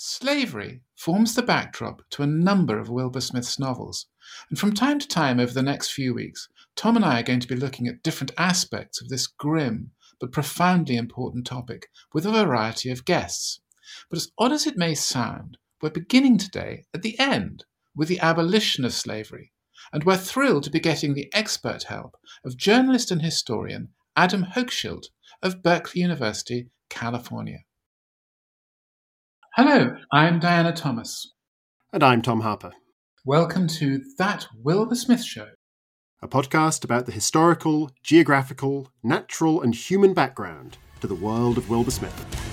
Slavery forms the backdrop to a number of Wilbur Smith's novels, and from time to time over the next few weeks, Tom and I are going to be looking at different aspects of this grim but profoundly important topic with a variety of guests. But as odd as it may sound, we're beginning today at the end with the abolition of slavery, and we're thrilled to be getting the expert help of journalist and historian Adam Hochschild of Berkeley University, California. Hello, I'm Diana Thomas. And I'm Tom Harper. Welcome to That Wilbur Smith Show, a podcast about the historical, geographical, natural, and human background to the world of Wilbur Smith.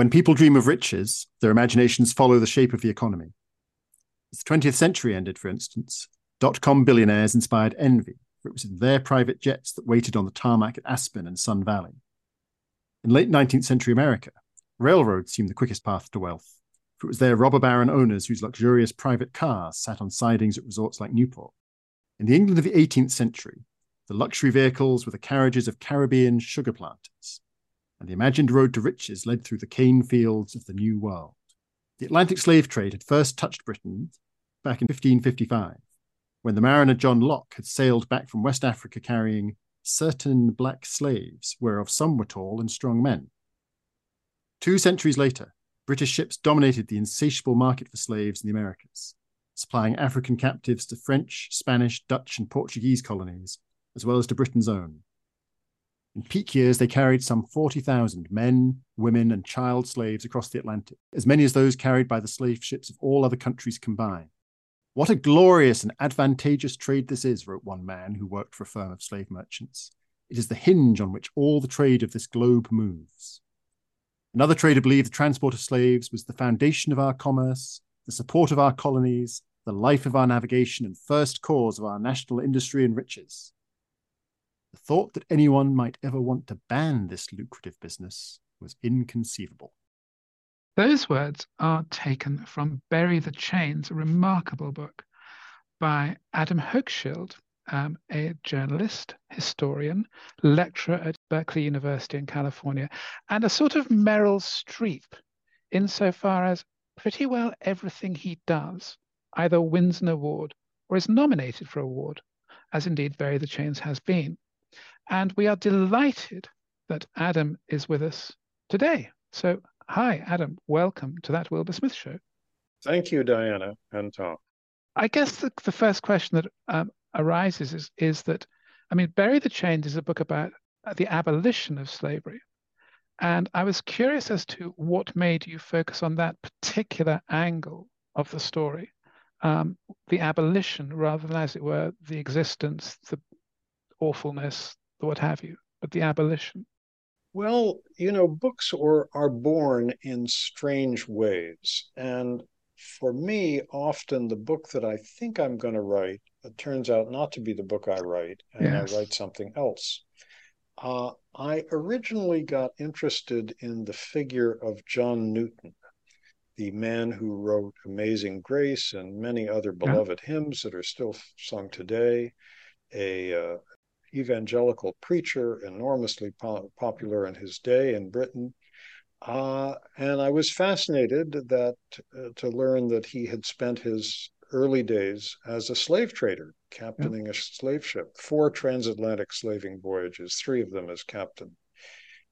When people dream of riches, their imaginations follow the shape of the economy. As the 20th century ended, for instance, dot com billionaires inspired envy, for it was in their private jets that waited on the tarmac at Aspen and Sun Valley. In late 19th century America, railroads seemed the quickest path to wealth, for it was their robber baron owners whose luxurious private cars sat on sidings at resorts like Newport. In the England of the 18th century, the luxury vehicles were the carriages of Caribbean sugar planters, and the imagined road to riches led through the cane fields of the New World. The Atlantic slave trade had first touched Britain back in 1555, when the mariner John Lok had sailed back from West Africa carrying certain black slaves, whereof some were tall and strong men. Two centuries later, British ships dominated the insatiable market for slaves in the Americas, supplying African captives to French, Spanish, Dutch, and Portuguese colonies, as well as to Britain's own. In peak years, they carried some 40,000 men, women, and child slaves across the Atlantic, as many as those carried by the slave ships of all other countries combined. What a glorious and advantageous trade this is, wrote one man who worked for a firm of slave merchants. It is the hinge on which all the trade of this globe moves. Another trader believed the transport of slaves was the foundation of our commerce, the support of our colonies, the life of our navigation, and first cause of our national industry and riches. The thought that anyone might ever want to ban this lucrative business was inconceivable. Those words are taken from Bury the Chains, a remarkable book by Adam Hochschild, um, a journalist, historian, lecturer at Berkeley University in California, and a sort of Meryl Streep insofar as pretty well everything he does either wins an award or is nominated for an award, as indeed Bury the Chains has been. And we are delighted that Adam is with us today. So, hi, Adam. Welcome to that Wilbur Smith show. Thank you, Diana and Tom. I guess the, the first question that um, arises is, is that, I mean, Bury the Chains is a book about the abolition of slavery. And I was curious as to what made you focus on that particular angle of the story, um, the abolition, rather than, as it were, the existence, the awfulness, what have you, but the abolition? Well, you know, books are, are born in strange ways. And for me, often the book that I think I'm going to write it turns out not to be the book I write, and yes. I write something else. Uh, I originally got interested in the figure of John Newton, the man who wrote Amazing Grace and many other beloved yeah. hymns that are still sung today, a, uh, evangelical preacher, enormously po- popular in his day in Britain. Uh, and I was fascinated that uh, to learn that he had spent his early days as a slave trader, captaining yeah. a slave ship, four transatlantic slaving voyages, three of them as captain.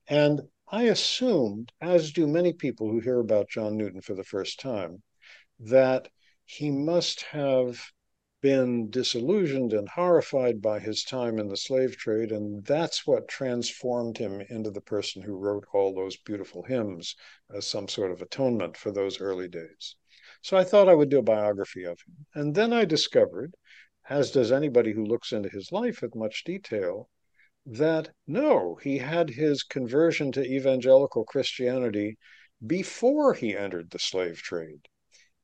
And I assumed, as do many people who hear about John Newton for the first time, that he must have been disillusioned and horrified by his time in the slave trade, and that's what transformed him into the person who wrote all those beautiful hymns as some sort of atonement for those early days. So I thought I would do a biography of him. And then I discovered, as does anybody who looks into his life at much detail, that no, he had his conversion to evangelical Christianity before he entered the slave trade.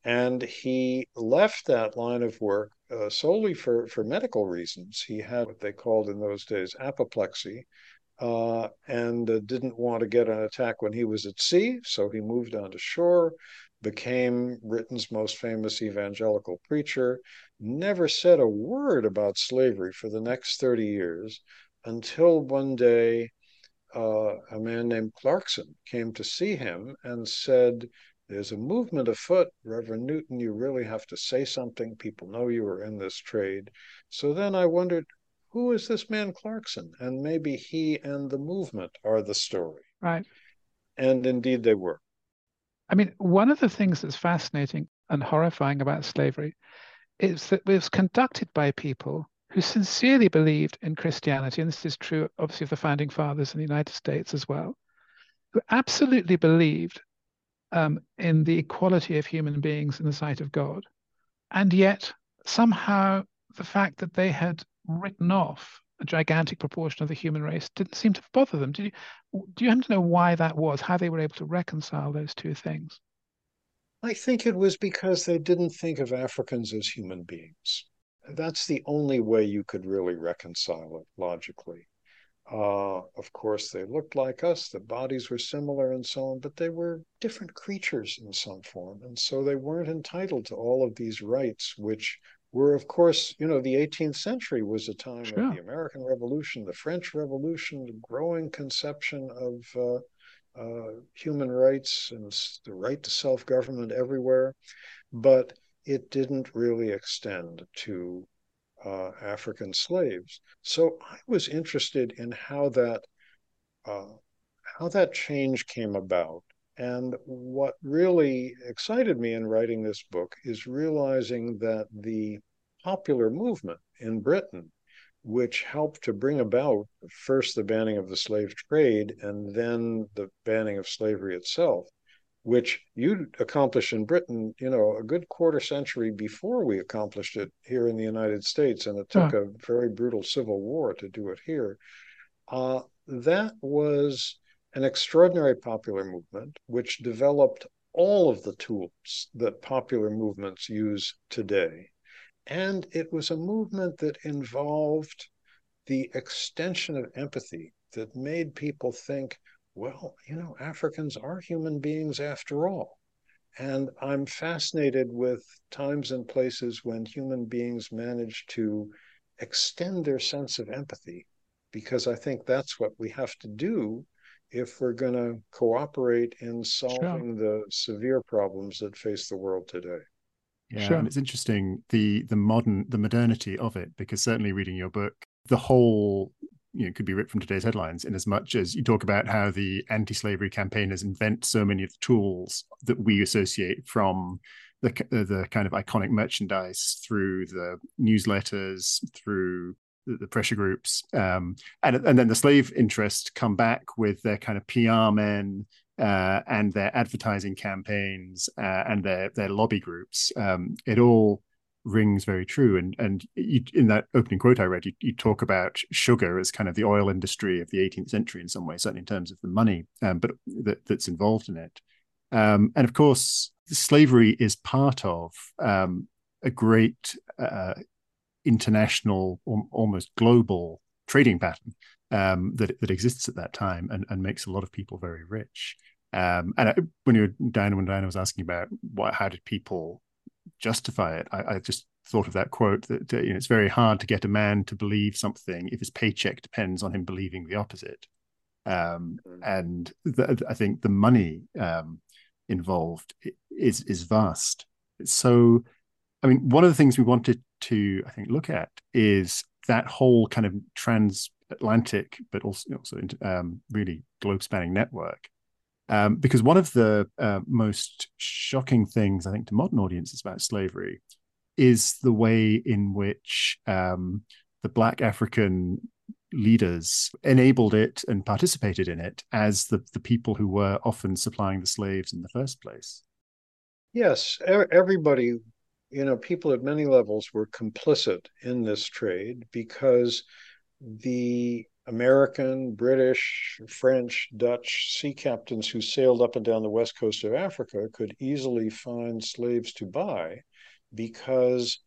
And he left that line of work uh, solely for, for medical reasons. He had what they called in those days apoplexy uh, and uh, didn't want to get an attack when he was at sea. So he moved onto shore, became Britain's most famous evangelical preacher, never said a word about slavery for the next 30 years until one day uh, a man named Clarkson came to see him and said, there's a movement afoot. Reverend Newton, you really have to say something. People know you are in this trade. So then I wondered, who is this man Clarkson? And maybe he and the movement are the story. Right. And indeed they were. I mean, one of the things that's fascinating and horrifying about slavery is that it was conducted by people who sincerely believed in Christianity, and this is true, obviously, of the founding fathers in the United States as well, who absolutely believed um, in the equality of human beings in the sight of God. And yet, somehow, the fact that they had written off a gigantic proportion of the human race didn't seem to bother them. Do you, do you happen to know why that was, how they were able to reconcile those two things? I think it was because they didn't think of Africans as human beings. That's the only way you could really reconcile it logically. Uh, of course, they looked like us, the bodies were similar and so on, but they were different creatures in some form. And so they weren't entitled to all of these rights, which were, of course, you know, the 18th century was a time sure. of the American Revolution, the French Revolution, the growing conception of uh, uh, human rights and the right to self government everywhere. But it didn't really extend to uh, African slaves. So I was interested in how that uh, how that change came about. And what really excited me in writing this book is realizing that the popular movement in Britain, which helped to bring about first the banning of the slave trade and then the banning of slavery itself, which you accomplished in Britain, you know, a good quarter century before we accomplished it here in the United States, and it took a very brutal civil war to do it here. Uh, that was an extraordinary popular movement which developed all of the tools that popular movements use today. And it was a movement that involved the extension of empathy that made people think well, you know, Africans are human beings after all. And I'm fascinated with times and places when human beings manage to extend their sense of empathy, because I think that's what we have to do if we're going to cooperate in solving sure. the severe problems that face the world today. Yeah, sure. and it's interesting the the modern the modernity of it because certainly reading your book, the whole you know could be ripped from today's headlines in as much as you talk about how the anti-slavery campaigners invent so many of the tools that we associate from the the kind of iconic merchandise through the newsletters through the, the pressure groups um, and and then the slave interest come back with their kind of PR men uh, and their advertising campaigns uh, and their their lobby groups. Um, it all rings very true. And and you, in that opening quote I read, you, you, talk about sugar as kind of the oil industry of the 18th century in some way, certainly in terms of the money, um, but that, that's involved in it. Um, and of course, slavery is part of um, a great uh, international, almost global trading pattern um, that that exists at that time and, and makes a lot of people very rich. Um, and I, when you were Diana, when Diana was asking about what, how did people justify it. I, I just thought of that quote that you know, it's very hard to get a man to believe something if his paycheck depends on him believing the opposite. Um, mm. and the, I think the money um, involved is is vast. So, I mean, one of the things we wanted to, I think, look at is that whole kind of transatlantic, but also, also um, really globe spanning network um, because one of the uh, most shocking things, I think, to modern audiences about slavery is the way in which um, the Black African leaders enabled it and participated in it as the, the people who were often supplying the slaves in the first place. Yes, everybody, you know, people at many levels were complicit in this trade because the American, British, French, Dutch sea captains who sailed up and down the west coast of Africa could easily find slaves to buy because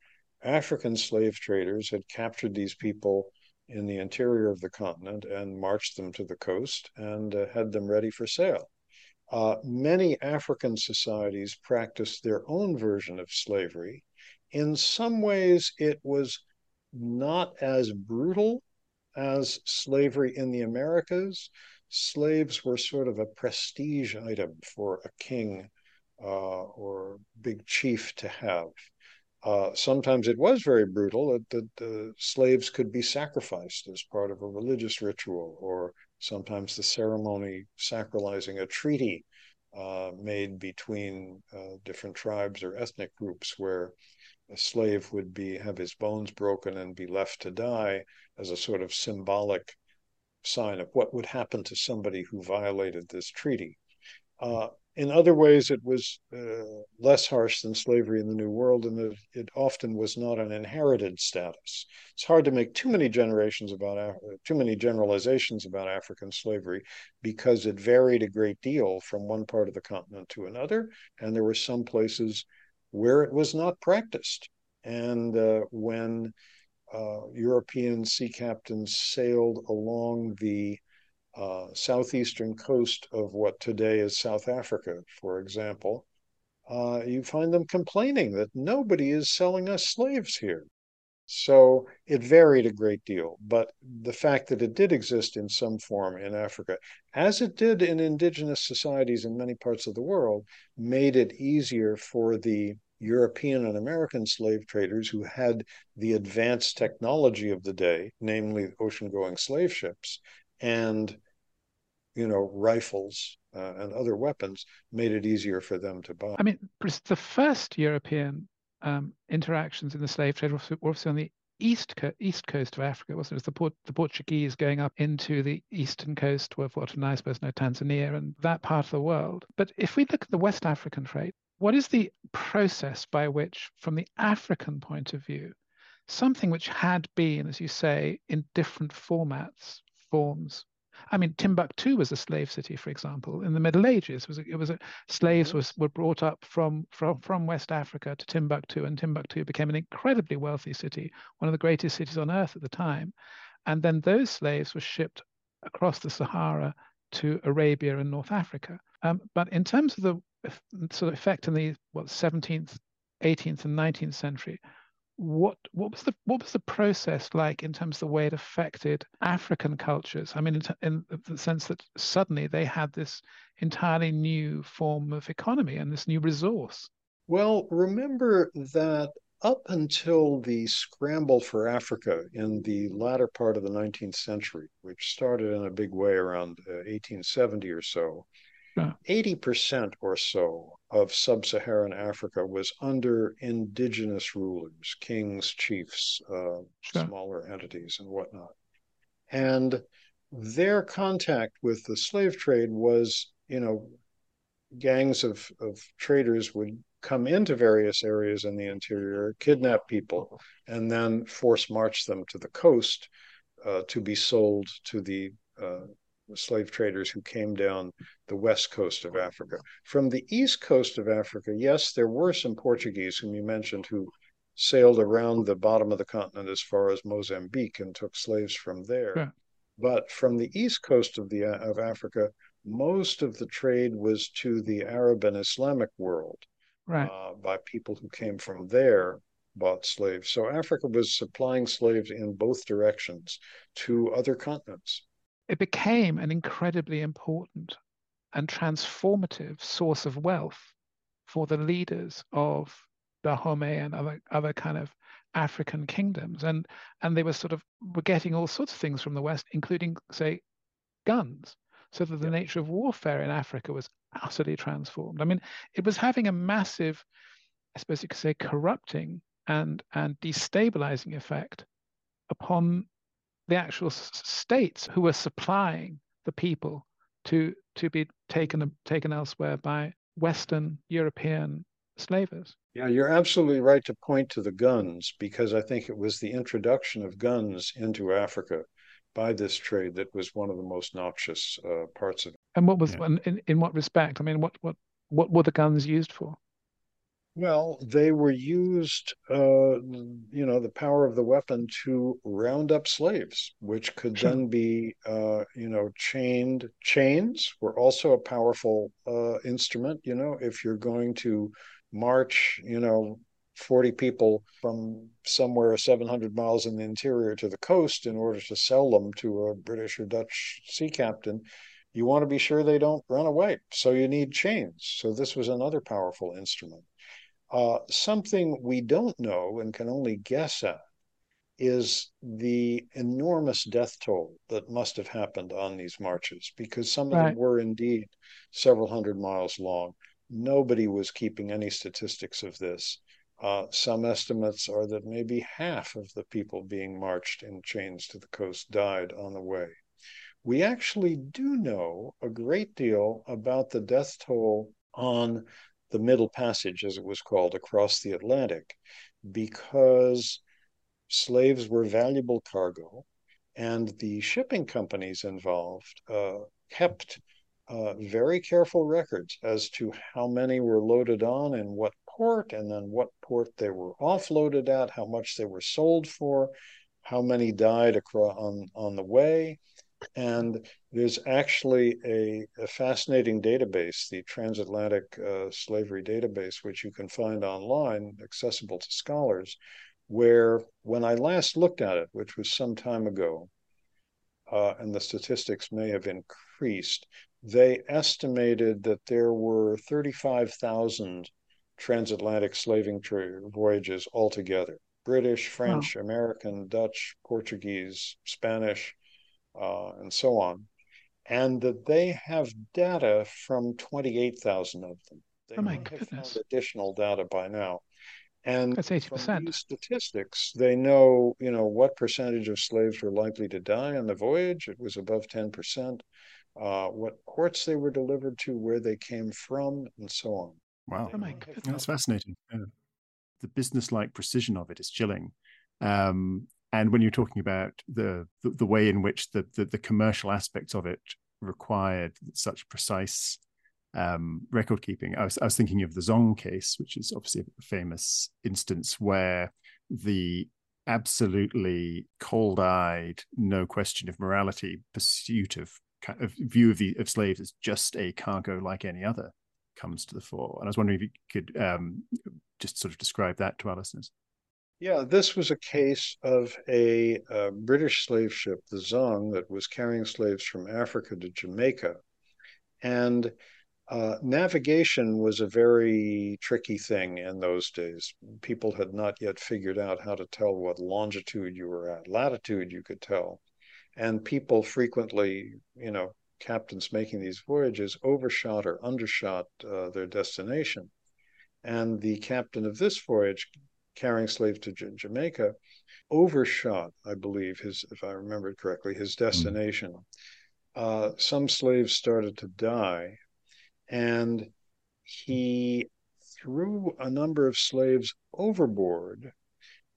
African slave traders had captured these people in the interior of the continent and marched them to the coast and uh, had them ready for sale. Uh, many African societies practiced their own version of slavery. In some ways, it was not as brutal as slavery in the Americas. Slaves were sort of a prestige item for a king uh, or big chief to have. Uh, sometimes it was very brutal that, the slaves could be sacrificed as part of a religious ritual, or sometimes the ceremony sacralizing a treaty uh, made between uh, different tribes or ethnic groups where a slave would be have his bones broken and be left to die as a sort of symbolic sign of what would happen to somebody who violated this treaty. Uh, in other ways, it was uh, less harsh than slavery in the New World, and it, often was not an inherited status. It's hard to make too many generations about Af- too many generalizations about African slavery because it varied a great deal from one part of the continent to another, and there were some places where it was not practiced. And uh, when uh, European sea captains sailed along the uh, southeastern coast of what today is South Africa, for example, uh, you find them complaining that nobody is selling us slaves here. So it varied a great deal, but the fact that it did exist in some form in Africa, as it did in indigenous societies in many parts of the world, made it easier for the European and American slave traders who had the advanced technology of the day, namely ocean going slave ships, and you know rifles uh, and other weapons, made it easier for them to buy. I mean, the first European um, interactions in the slave trade were obviously on the east co- east coast of Africa, wasn't it? it was the, Port- the Portuguese going up into the eastern coast of what I suppose now Tanzania and that part of the world. But if we look at the West African trade, what is the process by which, from the African point of view, something which had been, as you say, in different formats, forms, I mean, Timbuktu was a slave city, for example, in the Middle Ages. It was a, it was a, slaves was, were brought up from, from from West Africa to Timbuktu, and Timbuktu became an incredibly wealthy city, one of the greatest cities on earth at the time. And then those slaves were shipped across the Sahara to Arabia and North Africa. Um, but in terms of the sort of effect in the what 17th, 18th, and 19th century, what what was the what was the process like in terms of the way it affected African cultures? I mean, in, in, the sense that suddenly they had this entirely new form of economy and this new resource. Well, remember that up until the scramble for Africa in the latter part of the 19th century, which started in a big way around uh, 1870 or so, 80% or so of sub Saharan Africa was under indigenous rulers, kings, chiefs, uh, smaller entities, and whatnot. And their contact with the slave trade was, you know, gangs of, of traders would come into various areas in the interior, kidnap people, and then force march them to the coast uh, to be sold to the uh, slave traders who came down the west coast of Africa. From the east coast of Africa, yes, there were some Portuguese whom you mentioned who sailed around the bottom of the continent as far as Mozambique and took slaves from there. Yeah. But from the east coast of the of Africa, most of the trade was to the Arab and Islamic world right. uh, by people who came from there bought slaves. So Africa was supplying slaves in both directions to other continents it became an incredibly important and transformative source of wealth for the leaders of Dahomey and other other kind of African kingdoms. And and they were sort of were getting all sorts of things from the West, including, say, guns. So that the nature of warfare in Africa was utterly transformed. I mean, it was having a massive, I suppose you could say, corrupting and and destabilizing effect upon the actual states who were supplying the people to to be taken taken elsewhere by Western European slavers. Yeah, you're absolutely right to point to the guns because I think it was the introduction of guns into Africa by this trade that was one of the most noxious uh, parts of it. And what was yeah. in, in what respect? I mean, what what what were the guns used for? Well, they were used, uh, you know, the power of the weapon to round up slaves, which could sure. then be, uh, you know, chained. Chains were also a powerful uh, instrument. You know, if you're going to march, you know, 40 people from somewhere 700 miles in the interior to the coast in order to sell them to a British or Dutch sea captain, you want to be sure they don't run away. So you need chains. So this was another powerful instrument. Uh, something we don't know and can only guess at is the enormous death toll that must have happened on these marches because some of them were indeed several hundred miles long. Nobody was keeping any statistics of this. Uh, some estimates are that maybe half of the people being marched in chains to the coast died on the way. We actually do know a great deal about the death toll on the Middle Passage, as it was called, across the Atlantic, because slaves were valuable cargo, and the shipping companies involved uh, kept uh, very careful records as to how many were loaded on and what port, and then what port they were offloaded at, how much they were sold for, how many died across on on the way, and there's actually a, a fascinating database, the Transatlantic uh, Slavery Database, which you can find online, accessible to scholars, where when I last looked at it, which was some time ago, uh, and the statistics may have increased, they estimated that there were 35,000 transatlantic slaving voyages altogether British, French, wow. American, Dutch, Portuguese, Spanish, uh, and so on, and that they have data from 28,000 of them. They oh my goodness! additional data by now, and that's 80%. From these statistics, they know you know what percentage of slaves were likely to die on the voyage. It was above 10%. Uh, what ports they were delivered to, where they came from, and so on. Wow, oh my goodness. that's fascinating. Yeah. The business-like precision of it is chilling. Um, and when you're talking about the the, the way in which the, the, the commercial aspects of it required such precise um, record keeping, I was, I was thinking of the Zong case, which is obviously a famous instance where the absolutely cold-eyed, no question of morality pursuit of, of view of the of slaves as just a cargo like any other comes to the fore. And I was wondering if you could um, just sort of describe that to our listeners. Yeah, this was a case of a, a, British slave ship, the Zong, that was carrying slaves from Africa to Jamaica. And uh, navigation was a very tricky thing in those days. People had not yet figured out how to tell what longitude you were at. Latitude you could tell. And people frequently, you know, captains making these voyages overshot or undershot uh, their destination. And the captain of this voyage carrying slaves to J- Jamaica, overshot, I believe, his if I remember it correctly, his hmm. destination. Uh, some slaves started to die, and he threw a number of slaves overboard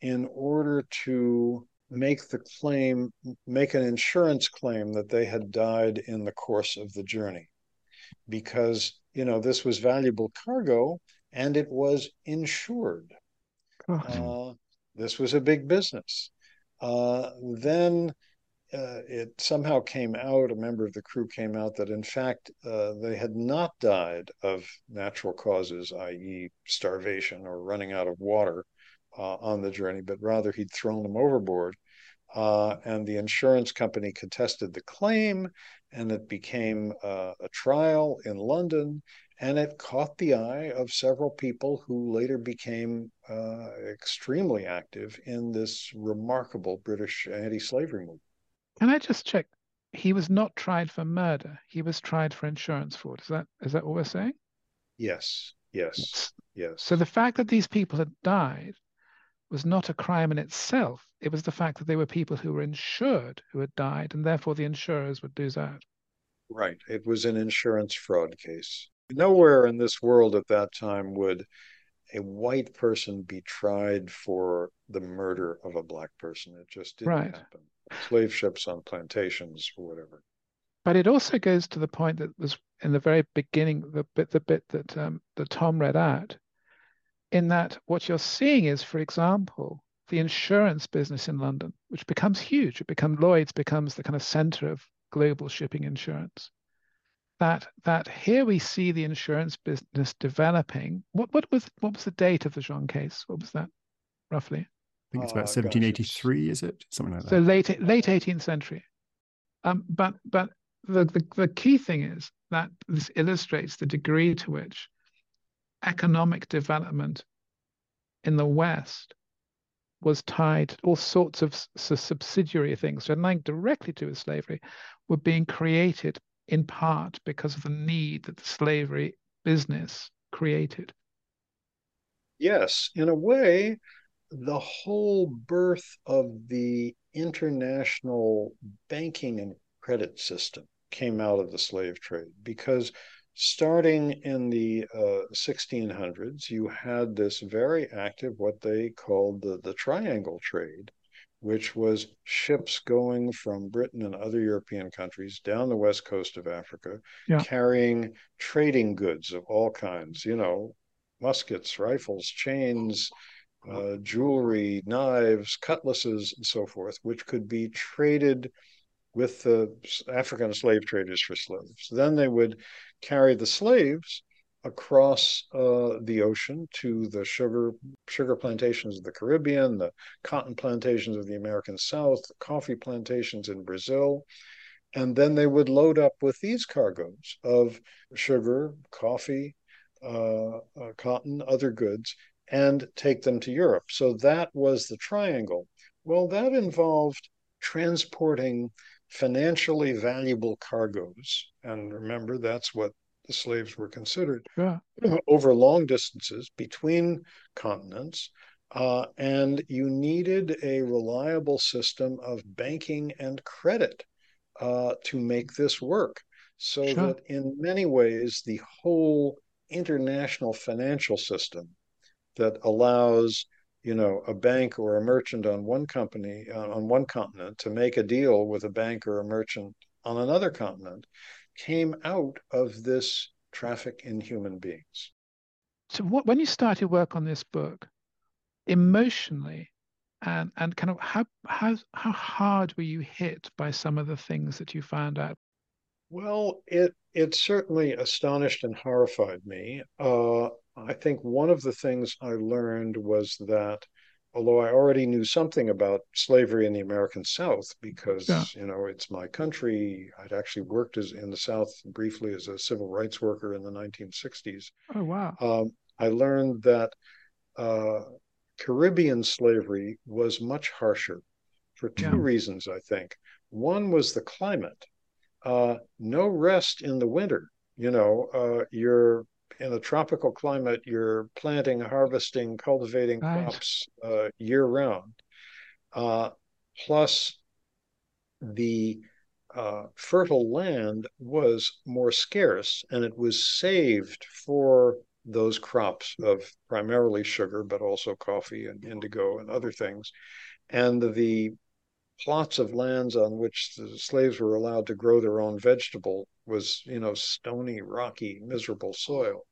in order to make the claim, make an insurance claim that they had died in the course of the journey. Because, you know, this was valuable cargo and it was insured. Uh, this was a big business. Uh, then uh, it somehow came out, a member of the crew came out that in fact uh, they had not died of natural causes, i.e., starvation or running out of water uh, on the journey, but rather he'd thrown them overboard. Uh, and the insurance company contested the claim, and it became a trial in London and it caught the eye of several people who later became uh, extremely active in this remarkable British anti-slavery movement. Can I just check? He was not tried for murder. He was tried for insurance fraud. Is that is that what we're saying? Yes. Yes. Yes. So the fact that these people had died was not a crime in itself. It was the fact that they were people who were insured who had died, and therefore the insurers would lose out. Right. It was an insurance fraud case nowhere in this world at that time would a white person be tried for the murder of a black person. It just didn't right. happen. Slave ships on plantations or whatever. But it also goes to the point that was in the very beginning, the bit the bit that um, that Tom read out, in that what you're seeing is, for example, the insurance business in London, which becomes huge. It becomes Lloyd's becomes the kind of center of global shipping insurance. That that here we see the insurance business developing. What what was what was the date of the Zong case? What was that roughly? I think it's about 1783, gosh. is it? Something like that. So late late 18th century. Um, but but the, the the key thing is that this illustrates the degree to which economic development in the West was tied, all sorts of subsidiary things, so nothing directly to do with slavery, were being created in part because of the need that the slavery business created. Yes, in a way, the whole birth of the international banking and credit system came out of the slave trade because starting in the uh, 1600s, you had this very active, what they called the, the triangle trade, which was ships going from Britain and other European countries down the west coast of Africa, yeah. carrying trading goods of all kinds, you know, muskets, rifles, chains, uh, jewelry, knives, cutlasses, and so forth, which could be traded with the African slave traders for slaves. Then they would carry the slaves across uh, the ocean to the sugar sugar plantations of the Caribbean, the cotton plantations of the American South, the coffee plantations in Brazil, and then they would load up with these cargoes of sugar, coffee, uh, uh, cotton, other goods, and take them to Europe. So that was the triangle. Well, that involved transporting financially valuable cargoes. And remember, that's what the slaves were considered yeah. over long distances between continents. Uh, and you needed a reliable system of banking and credit uh, to make this work. So sure. that in many ways, the whole international financial system that allows you know a bank or a merchant on one company uh, on one continent to make a deal with a bank or a merchant on another continent came out of this traffic in human beings. So what, when you started work on this book emotionally and and kind of how how how hard were you hit by some of the things that you found out? Well it it certainly astonished and horrified me. Uh, I think one of the things I learned was that although I already knew something about slavery in the American South because yeah. you know it's my country, I'd actually worked as in the South briefly as a civil rights worker in the 1960s. Oh wow! Um, I learned that uh, Caribbean slavery was much harsher for two yeah. reasons. I think one was the climate. Uh, no rest in the winter. You know, uh, you're in a tropical climate, you're planting, harvesting, cultivating right. crops uh, year round. Uh, plus, the uh, fertile land was more scarce and it was saved for those crops of primarily sugar, but also coffee and indigo and other things. And the plots of lands on which the slaves were allowed to grow their own vegetable was, you know, stony, rocky, miserable soil.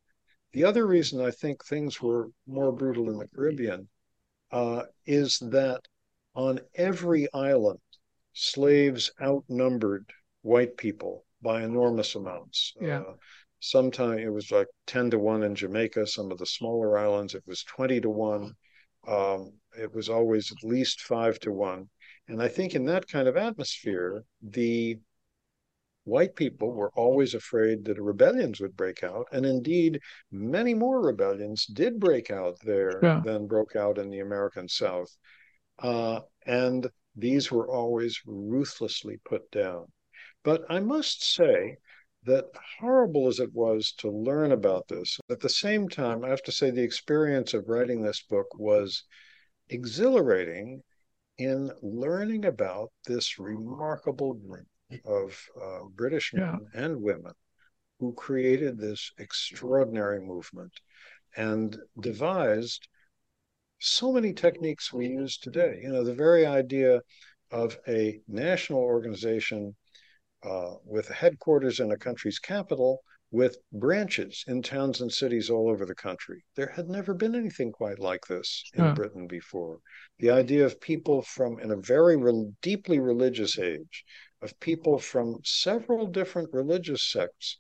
The other reason I think things were more brutal in the Caribbean uh, is that on every island, slaves outnumbered white people by enormous amounts. Yeah. Uh, sometimes it was like 10 to 1 in Jamaica, some of the smaller islands, it was 20 to 1. Um, it was always at least 5 to 1. And I think in that kind of atmosphere, the white people were always afraid that rebellions would break out. And indeed, many more rebellions did break out there yeah. than broke out in the American South. Uh, and these were always ruthlessly put down. But I must say that horrible as it was to learn about this, at the same time, I have to say the experience of writing this book was exhilarating in learning about this remarkable group of uh, British men yeah. and women who created this extraordinary movement and devised so many techniques we use today. You know, the very idea of a national organization uh, with headquarters in a country's capital with branches in towns and cities all over the country. There had never been anything quite like this in yeah. Britain before. The idea of people from, in a very re- deeply religious age, of people from several different religious sects,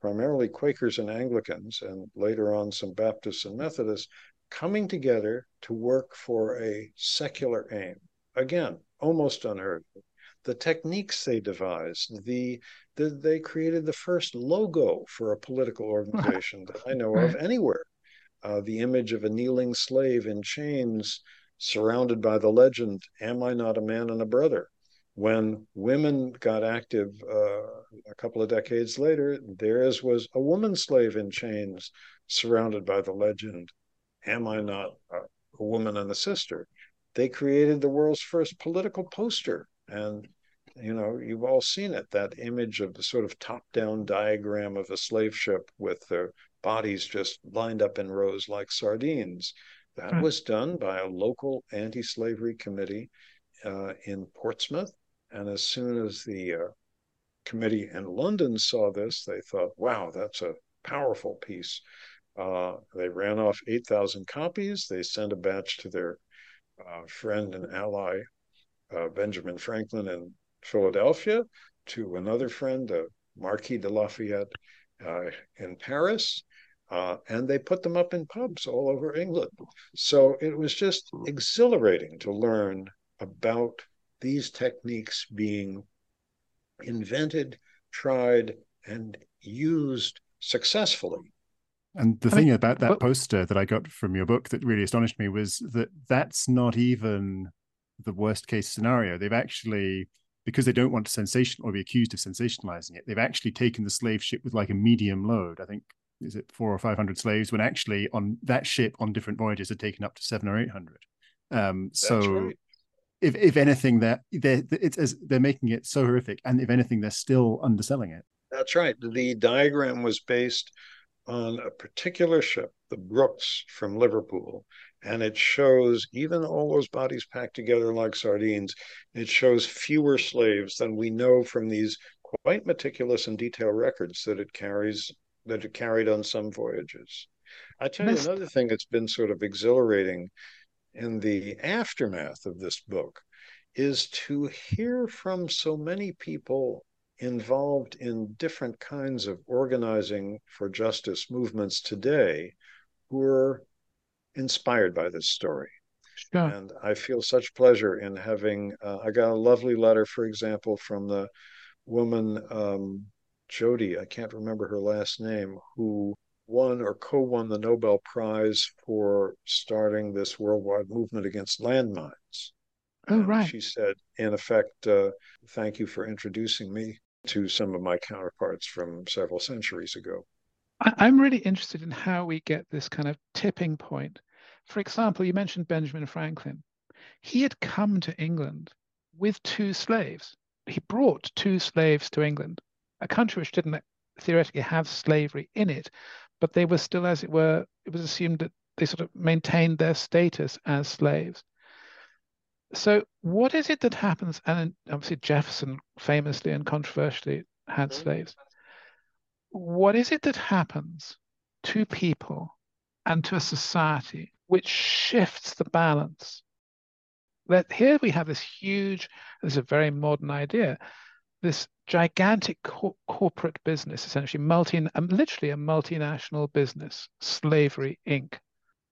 primarily Quakers and Anglicans, and later on some Baptists and Methodists, coming together to work for a secular aim. Again, almost unheard of the techniques they devised, the, the they created the first logo for a political organization that I know of anywhere. Uh, the image of a kneeling slave in chains, surrounded by the legend, "Am I not a man and a brother?" When women got active uh, a couple of decades later, theirs was a woman slave in chains, surrounded by the legend, "Am I not a, woman and a sister?" They created the world's first political poster. And you know you've all seen it that image of the sort of top down diagram of a slave ship with their bodies just lined up in rows like sardines. That was done by a local anti-slavery committee uh, in portsmouth and as soon as the uh, committee in london saw this they thought wow that's a powerful piece. Uh, they ran off 8000 copies. They sent a batch to their uh, friend and ally uh, Benjamin Franklin in Philadelphia, to another friend, the Marquis de Lafayette uh, in Paris, uh, and they put them up in pubs all over England. So it was just exhilarating to learn about these techniques being invented, tried, and used successfully. And the I thing mean, about that but, poster that I got from your book that really astonished me was that that's not even the worst case scenario. They've actually, because they don't want to sensation or be accused of sensationalizing it, they've actually taken the slave ship with like a medium load. I think is it four or five hundred slaves when actually on that ship on different voyages had taken up to seven or eight hundred. Um, so. Right. If, if anything, they're, they're, it's as they're making it so horrific, and if anything, they're still underselling it. That's right. The diagram was based on a particular ship, the Brooks from Liverpool, and it shows even all those bodies packed together like sardines it shows fewer slaves than we know from these quite meticulous and detailed records that it carries that it carried on some voyages i tell you another thing that's been sort of exhilarating in the aftermath of this book is to hear from so many people involved in different kinds of organizing for justice movements today who are inspired by this story. Sure. And I feel such pleasure in having. Uh, I got a lovely letter, for example, from the woman um, Jody. I can't remember her last name, who won or co-won the Nobel Prize for starting this worldwide movement against landmines. Oh, and right. She said, in effect, uh, "Thank you for introducing me to some of my counterparts from several centuries ago." I'm really interested in how we get this kind of tipping point. For example, you mentioned Benjamin Franklin. He had come to England with two slaves. He brought two slaves to England, a country which didn't theoretically have slavery in it, but they were still, as it were, it was assumed that they sort of maintained their status as slaves. So, what is it that happens? And obviously, Jefferson famously and controversially had mm-hmm. slaves what is it that happens to people and to a society which shifts the balance? That here we have this huge, this is a very modern idea, this gigantic co- corporate business, essentially multi, um, literally a multinational business, Slavery Inc.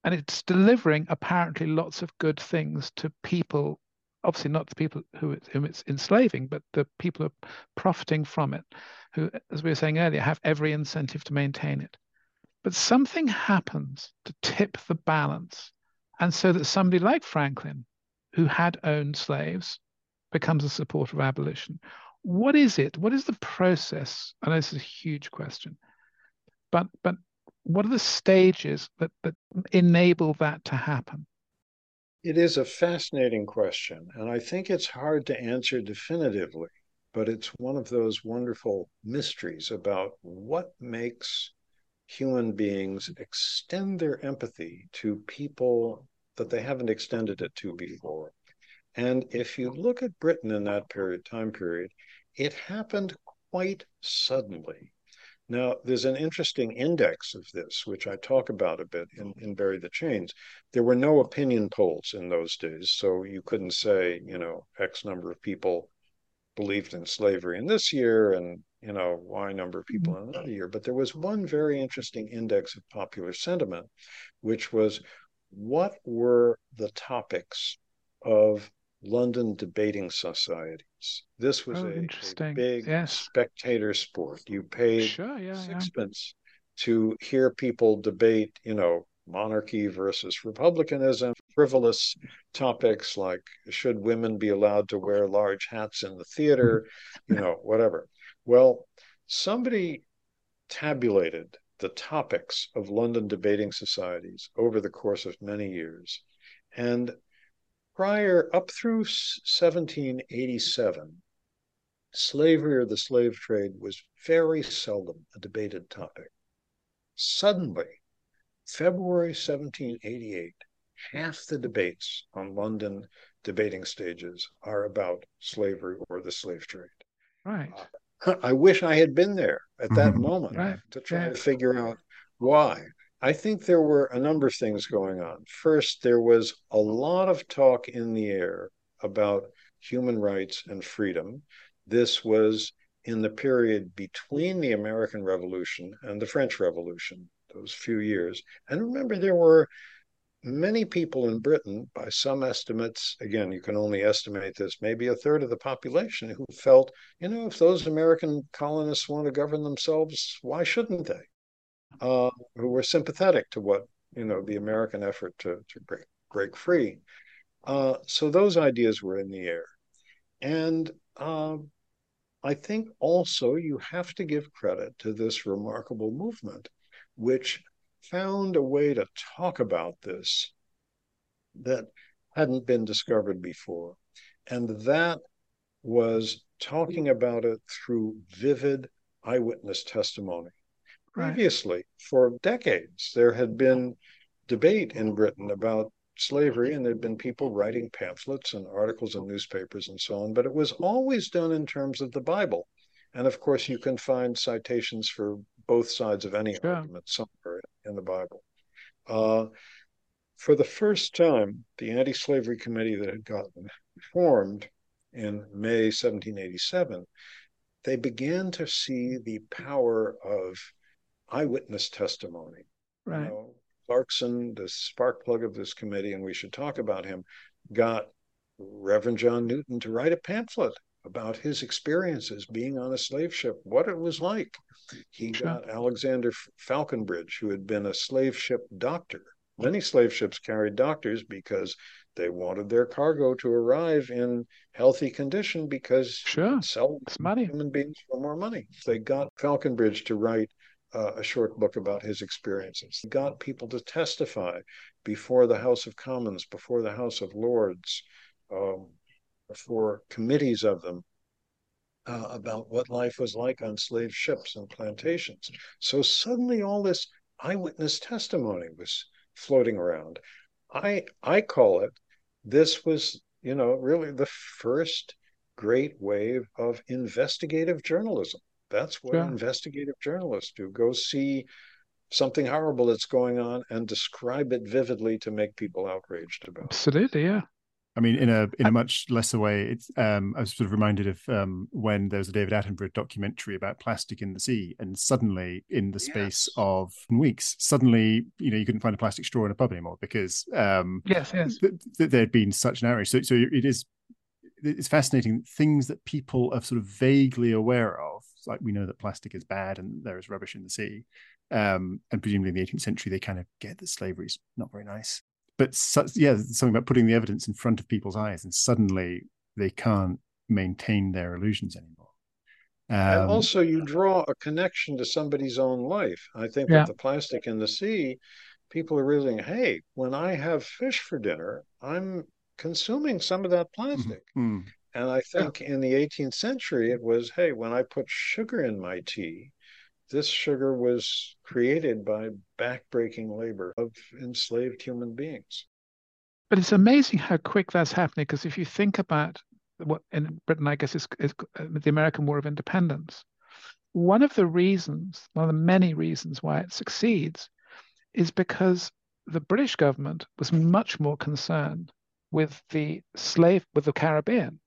And it's delivering apparently lots of good things to people obviously not the people who it, whom it's enslaving, but the people who are profiting from it, who, as we were saying earlier, have every incentive to maintain it. But something happens to tip the balance, and so that somebody like Franklin, who had owned slaves, becomes a supporter of abolition. What is it? What is the process? I know this is a huge question, but but what are the stages that, that enable that to happen? It is a fascinating question, and I think it's hard to answer definitively, but it's one of those wonderful mysteries about what makes human beings extend their empathy to people that they haven't extended it to before. And if you look at Britain in that period, time period, it happened quite suddenly. Now, there's an interesting index of this, which I talk about a bit in, in Bury the Chains. There were no opinion polls in those days, so you couldn't say, you know, X number of people believed in slavery in this year and, you know, Y number of people in another year. But there was one very interesting index of popular sentiment, which was what were the topics of London debating societies. This was Oh, a, a big Yes. spectator sport. You paid Sure, yeah, yeah. sixpence to hear people debate, you know, monarchy versus republicanism, frivolous topics like should women be allowed to wear large hats in the theater, mm-hmm. you know, whatever. Well, somebody tabulated the topics of London debating societies over the course of many years. And prior up through 1787, slavery or the slave trade was very seldom a debated topic. Suddenly, February 1788, half the debates on London debating stages are about slavery or the slave trade. Right. I wish I had been there at that Mhm. moment Right. to try Yeah. to figure out why. I think there were a number of things going on. First, there was a lot of talk in the air about human rights and freedom. This was in the period between the American Revolution and the French Revolution, those few years. And remember, there were many people in Britain, by some estimates, again, you can only estimate this, maybe a third of the population who felt, you know, if those American colonists want to govern themselves, why shouldn't they? Uh, who were sympathetic to what, you know, the American effort to, to break, break free. Uh, so those ideas were in the air. And uh, I think also you have to give credit to this remarkable movement, which found a way to talk about this that hadn't been discovered before. And that was talking about it through vivid eyewitness testimony. Right. Previously, for decades, there had been debate in Britain about slavery, and there'd been people writing pamphlets and articles in newspapers and so on, but it was always done in terms of the Bible. And of course, you can find citations for both sides of any Sure. argument somewhere in the Bible. Uh, for the first time, the anti slavery committee that had gotten formed in May 1787, they began to see the power of eyewitness testimony. You Right. know, Clarkson, the spark plug of this committee, and we should talk about him, got Reverend John Newton to write a pamphlet about his experiences being on a slave ship, what it was like. He Sure. got Alexander Falconbridge, who had been a slave ship doctor. Many slave ships carried doctors because they wanted their cargo to arrive in healthy condition because Sure. you sell It's money. human beings for more money. They got Falconbridge to write uh, a short book about his experiences. He got people to testify before the House of Commons, before the House of Lords, um, before committees of them uh, about what life was like on slave ships and plantations. So suddenly all this eyewitness testimony was floating around. I I call it this was, you know, really the first great wave of investigative journalism. That's what Sure. investigative journalists do. Go see something horrible that's going on and describe it vividly to make people outraged about it. Absolutely, yeah. I mean, in a in a much lesser way, it's um, I was sort of reminded of um, when there was a David Attenborough documentary about plastic in the sea, and suddenly, in the space Yes. of weeks, suddenly, you know, you couldn't find a plastic straw in a pub anymore because um, Yes, yes. th- th- there had been such an outrage. So, so it is it's fascinating things that people are sort of vaguely aware of. It's like we know that plastic is bad and there is rubbish in the sea, um, and presumably in the 18th century they kind of get that slavery is not very nice. But such, yeah, something about putting the evidence in front of people's eyes, and suddenly they can't maintain their illusions anymore. And Um, also, you draw a connection to somebody's own life. I think Yeah. with the plastic in the sea, people are realizing, hey, when I have fish for dinner, I'm consuming some of that mhm, plastic. mm, And I think in the 18th century, it was, hey, when I put sugar in my tea, this sugar was created by backbreaking labor of enslaved human beings. But it's amazing how quick that's happening because if you think about what in Britain, I guess, is, is uh, the American War of Independence, one of the reasons, one of the many reasons why it succeeds is because the British government was much more concerned with the slave, with the Caribbean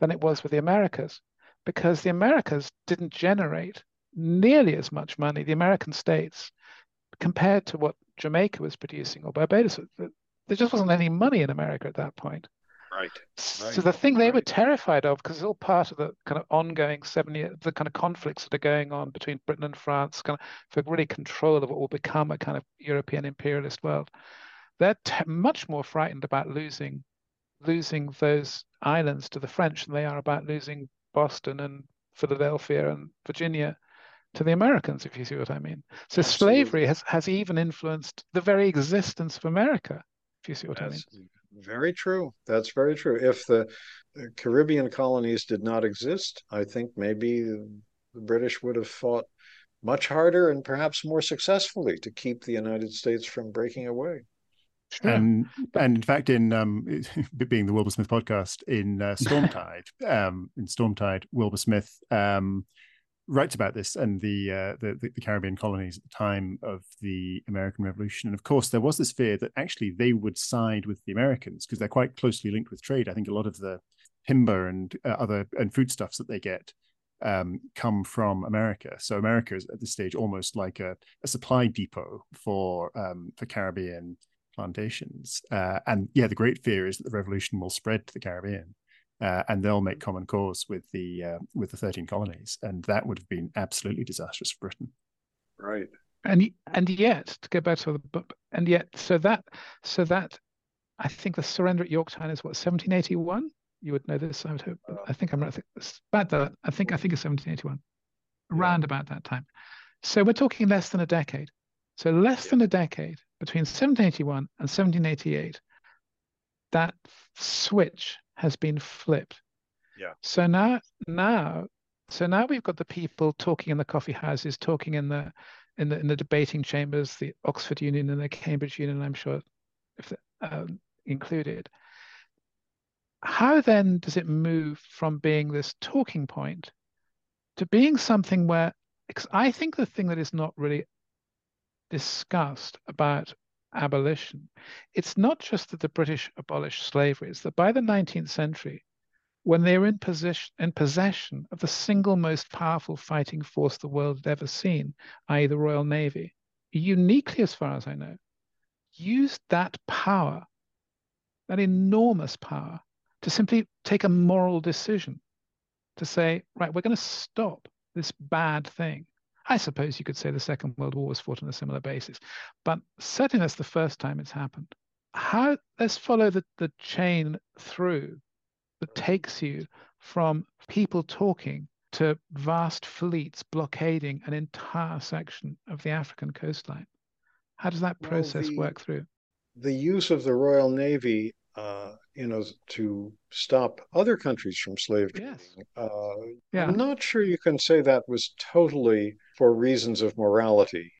than it was with the Americas, because the Americas didn't generate nearly as much money, the American states, compared to what Jamaica was producing or Barbados. There just wasn't any money in America at that point. Right. So the thing they right. were terrified of, because it's all part of the kind of ongoing seven year, the kind of conflicts that are going on between Britain and France, kind of for really control of what will become a kind of European imperialist world. They're t- much more frightened about losing losing those islands to the French than they are about losing Boston and Philadelphia and Virginia to the Americans, if you see what I mean. So Absolutely. slavery has, has even influenced the very existence of America, if you see what That's I mean. Very true. That's very true. If the Caribbean colonies did not exist, I think maybe the British would have fought much harder and perhaps more successfully to keep the United States from breaking away. Sure. And and in fact, in um, being the Wilbur Smith podcast in uh, Stormtide, um, in Stormtide, Wilbur Smith um, writes about this and the, uh, the, the Caribbean colonies at the time of the American Revolution. And of course, there was this fear that actually they would side with the Americans because they're quite closely linked with trade. I think a lot of the timber and uh, other and foodstuffs that they get um, come from America. So America is at this stage almost like a, a supply depot for um, for Caribbean plantations. Uh, and yeah, the great fear is that the revolution will spread to the Caribbean uh, and they'll make common cause with the uh, with the thirteen colonies, and that would have been absolutely disastrous for Britain. Right. And and yet, to go back to the book, and yet, so that so that I think the surrender at Yorktown is what 1781. You would know this, I would hope. Uh, I think I'm right. I think about that. I think I think it's 1781, yeah. around about that time. So we're talking less than a decade. So less than a decade between 1781 and 1788. That switch has been flipped. Yeah. So now, now, so now we've got the people talking in the coffee houses, talking in the in the in the debating chambers, the Oxford Union and the Cambridge Union, I'm sure, if um, included. How then does it move from being this talking point to being something where? Because I think the thing that is not really discussed about abolition. It's not just that the British abolished slavery, it's that by the 19th century, when they were in, position, in possession of the single most powerful fighting force the world had ever seen, i.e., the Royal Navy, uniquely, as far as I know, used that power, that enormous power, to simply take a moral decision to say, right, we're going to stop this bad thing. I suppose you could say the Second World War was fought on a similar basis, but certainly that's the first time it's happened. How let's follow the, the chain through that takes you from people talking to vast fleets blockading an entire section of the African coastline. How does that process well, the, work through? The use of the Royal Navy uh, you know, to stop other countries from slave trading. Yes. Uh, yeah. I'm not sure you can say that was totally for reasons of morality.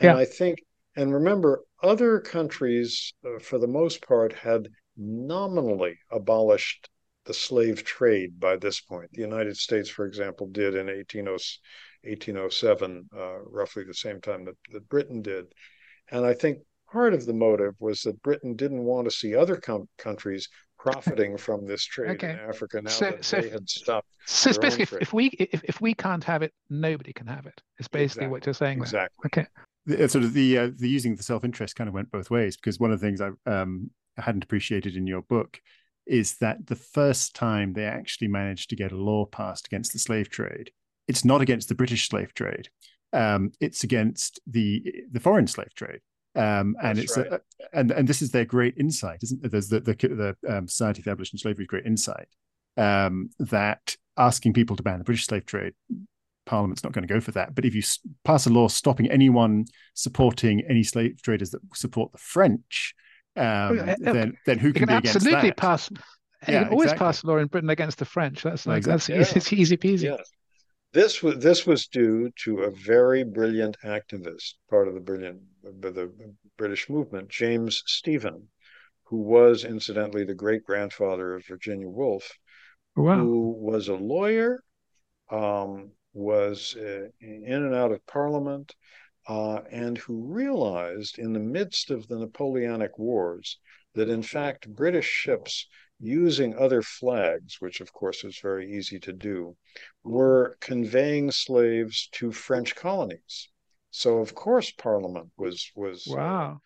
And yeah. I think, and remember, other countries, uh, for the most part, had nominally abolished the slave trade by this point. The United States, for example, did in 1807, uh, roughly the same time that, that Britain did. And I think part of the motive was that Britain didn't want to see other com- countries profiting from this trade okay. in Africa now so, that so, they had stopped. So it's basically, if, if, we if, if we can't have it, nobody can have it. It's basically exactly. what you're saying. Exactly. There. Okay. The, sort of the uh, the using the self interest kind of went both ways because one of the things I um, hadn't appreciated in your book is that the first time they actually managed to get a law passed against the slave trade, it's not against the British slave trade. Um, it's against the the foreign slave trade. Um, and That's it's right. a, and and this is their great insight, isn't it? There's the the, the um, Society for Abolition of Slavery's great insight um, that asking people to ban the British slave trade, Parliament's not going to go for that. But if you pass a law stopping anyone supporting any slave traders that support the French, um, well, then then who can, can be against it? absolutely that? pass. You yeah, can always exactly. pass a law in Britain against the French. That's like exactly. that's yeah. easy, it's easy peasy. Yeah. This was this was due to a very brilliant activist, part of the brilliant the British movement, James Stephen, who was incidentally the great grandfather of Virginia Woolf, wow. who was a lawyer, um, was uh, in and out of Parliament, uh, and who realized in the midst of the Napoleonic Wars that in fact British ships using other flags, which of course was very easy to do, were conveying slaves to French colonies. So of course Parliament was was uh, wow.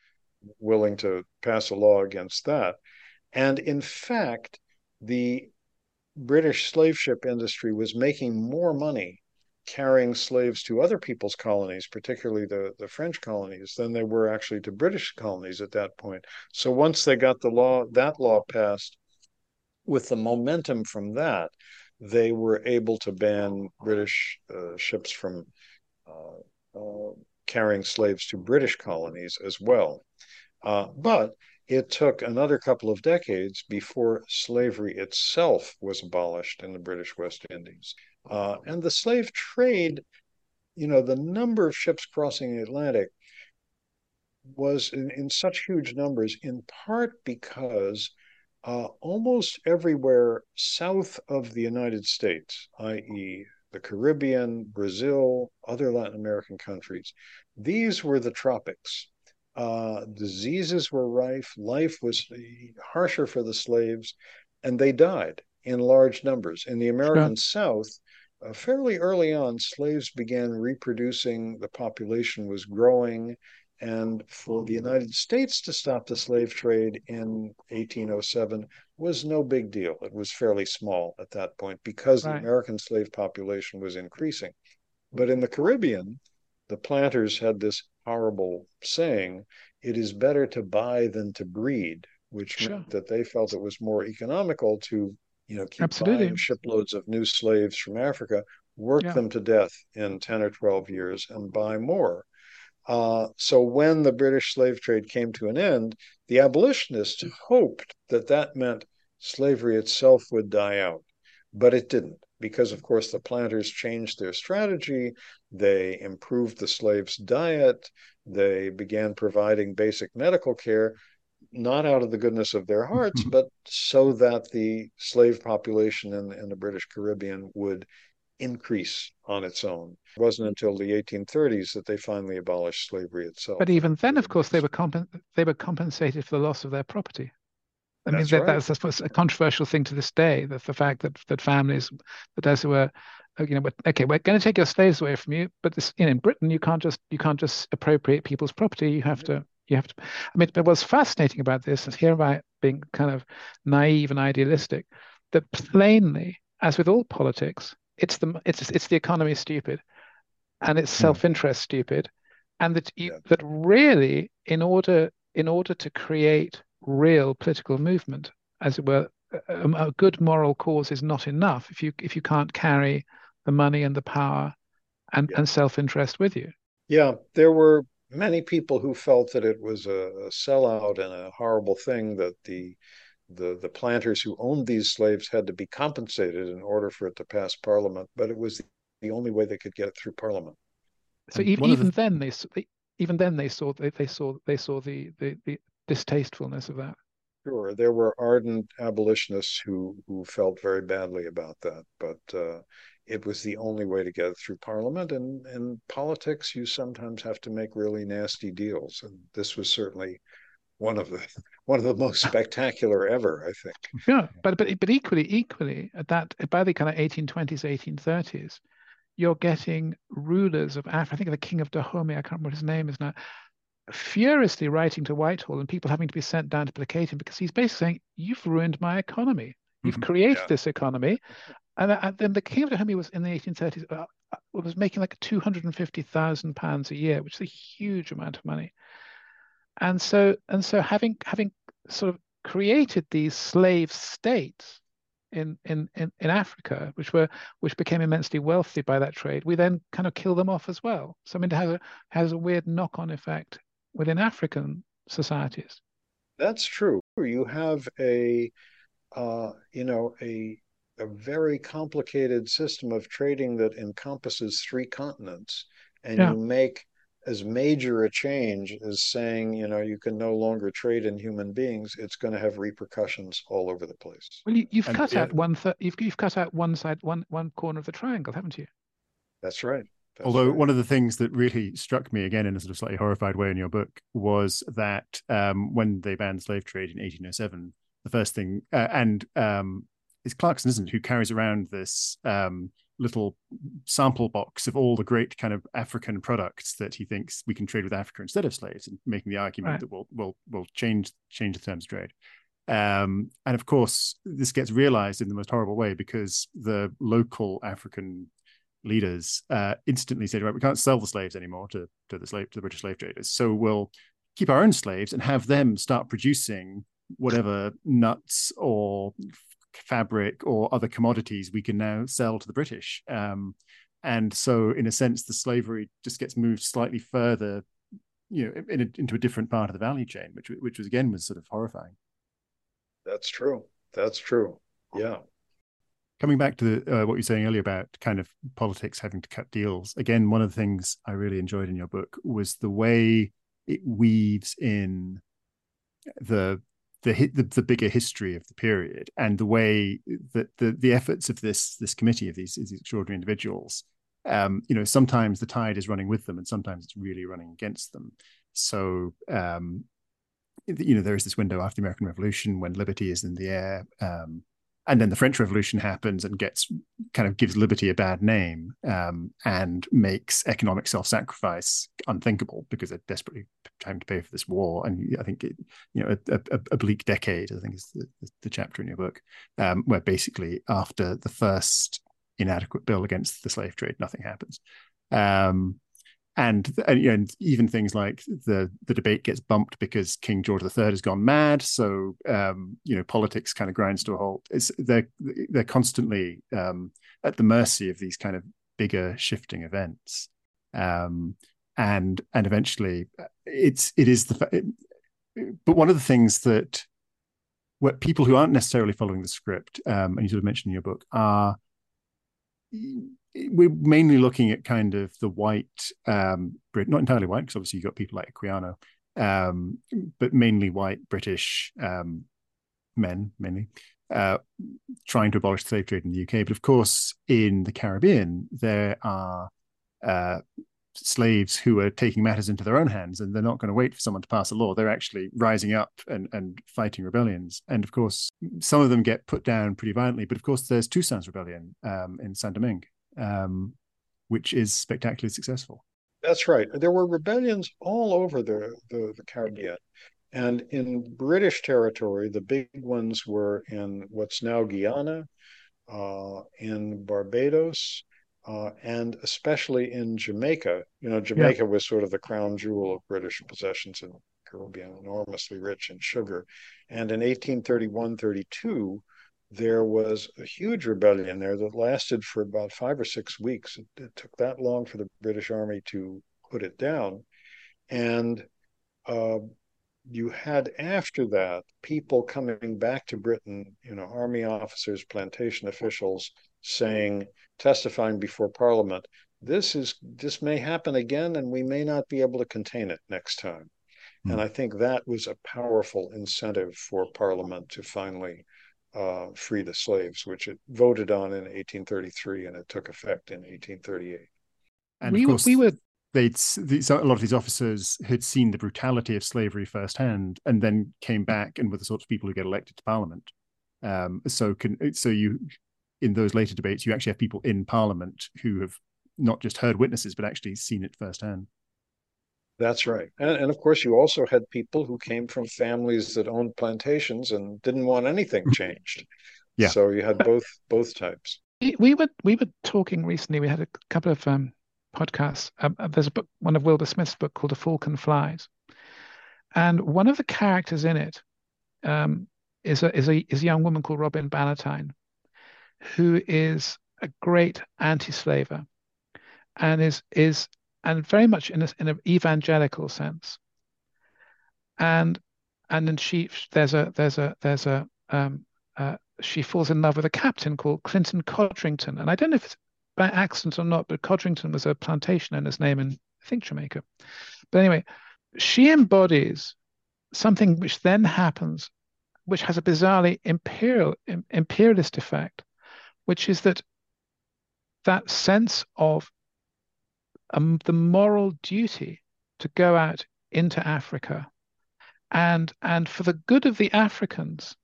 willing to pass a law against that. And in fact, the British slave ship industry was making more money carrying slaves to other people's colonies, particularly the, the French colonies, than they were actually to British colonies at that point. So once they got the law, that law passed, with the momentum from that, they were able to ban British uh, ships from uh, uh, carrying slaves to British colonies as well. Uh, but it took another couple of decades before slavery itself was abolished in the British West Indies. Uh, and the slave trade, you know, the number of ships crossing the Atlantic was in, in such huge numbers, in part because uh, almost everywhere south of the United States, i.e., the Caribbean, Brazil, other Latin American countries, these were the tropics. Uh, diseases were rife, life was harsher for the slaves, and they died in large numbers. In the American sure. South, uh, fairly early on, slaves began reproducing, the population was growing, and for the United States to stop the slave trade in 1807 was no big deal. It was fairly small at that point because right. the American slave population was increasing. But in the Caribbean, the planters had this horrible saying it is better to buy than to breed, which sure. meant that they felt it was more economical to you know, keep Absolutely. buying shiploads of new slaves from Africa, work yeah. them to death in 10 or 12 years, and buy more. Uh, so when the British slave trade came to an end, the abolitionists hoped that that meant slavery itself would die out, but it didn't because, of course, the planters changed their strategy. They improved the slaves' diet. They began providing basic medical care not out of the goodness of their hearts, but so that the slave population in, in the British Caribbean would increase on its own. It wasn't until the 1830s that they finally abolished slavery itself. But even then, of course, they were comp- they were compensated for the loss of their property. I that's mean, that, right. that's, that's a controversial thing to this day. That the fact that that families, that as it were, uh, you know, okay, we're going to take your slaves away from you, but this, you know, in Britain, you can't just you can't just appropriate people's property. You have to you have to i mean what's fascinating about this is here by being kind of naive and idealistic that plainly as with all politics it's the it's it's the economy stupid and it's hmm. self-interest stupid and that you, yeah. that really in order in order to create real political movement as it were a, a good moral cause is not enough if you if you can't carry the money and the power and, yeah. and self-interest with you yeah there were many people who felt that it was a, a sellout and a horrible thing that the the the planters who owned these slaves had to be compensated in order for it to pass parliament but it was the only way they could get it through parliament so even, even the... then they, they, even then they saw they, they saw they saw the, the the distastefulness of that sure there were ardent abolitionists who who felt very badly about that but uh, it was the only way to get it through Parliament. And in politics, you sometimes have to make really nasty deals, and this was certainly one of the one of the most spectacular ever, I think. Yeah, but but but equally equally at that by the kind of 1820s, 1830s, you're getting rulers of Africa. I think of the King of Dahomey. I can't remember what his name is now. Furiously writing to Whitehall and people having to be sent down to placate him because he's basically saying, "You've ruined my economy. You've mm-hmm. created yeah. this economy, and, and then the King of Dahomey was in the 1830s uh, uh, was making like 250,000 pounds a year, which is a huge amount of money. And so and so having having sort of created these slave states in, in, in, in Africa, which were which became immensely wealthy by that trade, we then kind of kill them off as well. So I mean, it has a has a weird knock-on effect within African societies. That's true. You have a uh, you know a a very complicated system of trading that encompasses three continents, and yeah. you make as major a change as saying, you know, you can no longer trade in human beings, it's going to have repercussions all over the place. Well, you, have cut out one th- you've you've cut out one side, one one corner of the triangle, haven't you? That's right. That's Although right. one of the things that really struck me again in a sort of slightly horrified way in your book was that um, when they banned slave trade in 1807, the first thing uh, and um, it's Clarkson, isn't it, who carries around this um, little sample box of all the great kind of African products that he thinks we can trade with Africa instead of slaves, and making the argument right. that will we'll we'll change change the terms of trade. Um, and of course, this gets realized in the most horrible way because the local African leaders uh, instantly said, "Right, we can't sell the slaves anymore to to the slave to the British slave traders, so we'll keep our own slaves and have them start producing whatever nuts or fabric or other commodities we can now sell to the British. Um, and so, in a sense, the slavery just gets moved slightly further, you know, in a, into a different part of the value chain, which which was again was sort of horrifying. That's true. That's true. Yeah. Coming back to the, uh, what you were saying earlier about kind of politics having to cut deals, again, one of the things I really enjoyed in your book was the way it weaves in the the, the, the bigger history of the period and the way that the the efforts of this this committee of these, these extraordinary individuals um, you know sometimes the tide is running with them and sometimes it's really running against them. So um, you know there is this window after the american revolution when liberty is in the air um, and then the French Revolution happens and gets kind of gives liberty a bad name um, and makes economic self-sacrifice unthinkable because they're desperately trying to pay for this war. And I think it, you know a, a, a, bleak decade. I think is the, the chapter in your book um, where basically after the first inadequate bill against the slave trade, nothing happens. Um, and, and, you know, even things like the the debate gets bumped because King George III has gone mad. So um, you know, politics kind of grinds to a halt. It's they're they're constantly um, at the mercy of these kind of bigger shifting events, um, and and eventually it's it is the. It, but one of the things that what people who aren't necessarily following the script, um, and you sort of mentioned in your book, are we're mainly looking at kind of the white, um, Brit, not entirely white, because obviously you've got people like Equiano, um, but mainly white British um, men, mainly, uh, trying to abolish the slave trade in the UK. But of course, in the Caribbean, there are uh, slaves who are taking matters into their own hands and they're not going to wait for someone to pass a law. They're actually rising up and, and fighting rebellions. And of course, some of them get put down pretty violently. But of course, there's Toussaint's Rebellion um, in Saint Domingue, um, which is spectacularly successful. That's right. There were rebellions all over the, the, the Caribbean. And in British territory, the big ones were in what's now Guyana, uh, in Barbados, uh, and especially in Jamaica. You know, Jamaica yeah. was sort of the crown jewel of British possessions in the Caribbean, enormously rich in sugar. And in 1831 32, there was a huge rebellion there that lasted for about five or six weeks. It, it took that long for the British Army to put it down. And uh, you had after that people coming back to Britain, you know, army officers, plantation officials saying, testifying before Parliament, this is this may happen again and we may not be able to contain it next time. Mm. And I think that was a powerful incentive for Parliament to finally uh, free the slaves, which it voted on in 1833 and it took effect in 1838. And we, of course, we were they'd these, a lot of these officers had seen the brutality of slavery firsthand, and then came back and were the sorts of people who get elected to Parliament. Um, so can so you in those later debates you actually have people in Parliament who have not just heard witnesses but actually seen it firsthand. That's right. And, and, of course, you also had people who came from families that owned plantations and didn't want anything changed. yeah. So you had both both types. We were we were talking recently. We had a couple of um, podcasts. Um, uh, there's a book, one of Wilbur Smith's book called "The Falcon Flies," and one of the characters in it um, is a is a is a young woman called Robin Ballantyne, who is a great anti-slaver, and is is and very much in a, in an evangelical sense. And and then she there's a there's a there's a um, uh, she falls in love with a captain called Clinton Codrington. And I don't know if it's by accident or not, but Codrington was a plantation owner's name in, I think, Jamaica. But anyway, she embodies something which then happens, which has a bizarrely imperial, imperialist effect, which is that that sense of um, the moral duty to go out into Africa and and for the good of the Africans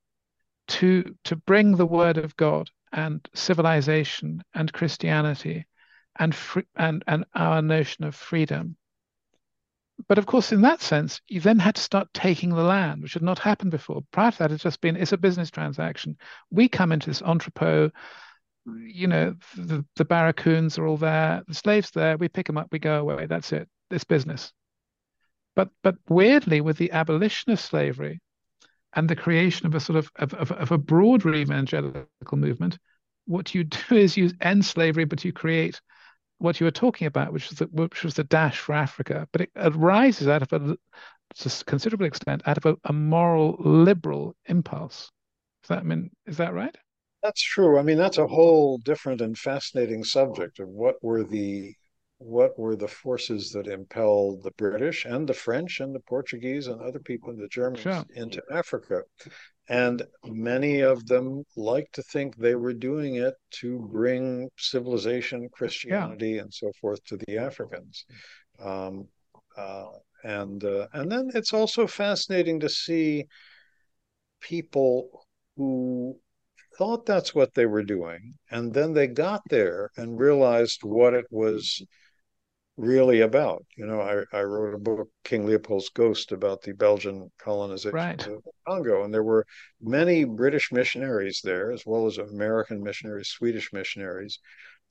to to bring the word of God and civilization and Christianity and free, and and our notion of freedom. But of course, in that sense, you then had to start taking the land, which had not happened before. Prior to that, it's just been it's a business transaction. We come into this entrepot, you know, the, the barracoons are all there, the slaves there, we pick them up, we go away. That's it. It's business. But but weirdly, with the abolition of slavery and the creation of a sort of of, of, of a broader evangelical movement, what you do is you end slavery, but you create what you were talking about, which was the, which was the dash for Africa. But it arises out of a to a considerable extent out of a, a moral liberal impulse. Does that mean is that right? That's true. I mean, that's a whole different and fascinating subject of what were the what were the forces that impelled the British and the French and the Portuguese and other people, the Germans, sure. into Africa. And many of them like to think they were doing it to bring civilization, Christianity, yeah. and so forth to the Africans. Um, uh, and uh, and then it's also fascinating to see people who thought that's what they were doing, and then they got there and realized what it was really about. You know, I, I wrote a book, King Leopold's Ghost, about the Belgian colonization right. of Congo. And there were many British missionaries there, as well as American missionaries, Swedish missionaries,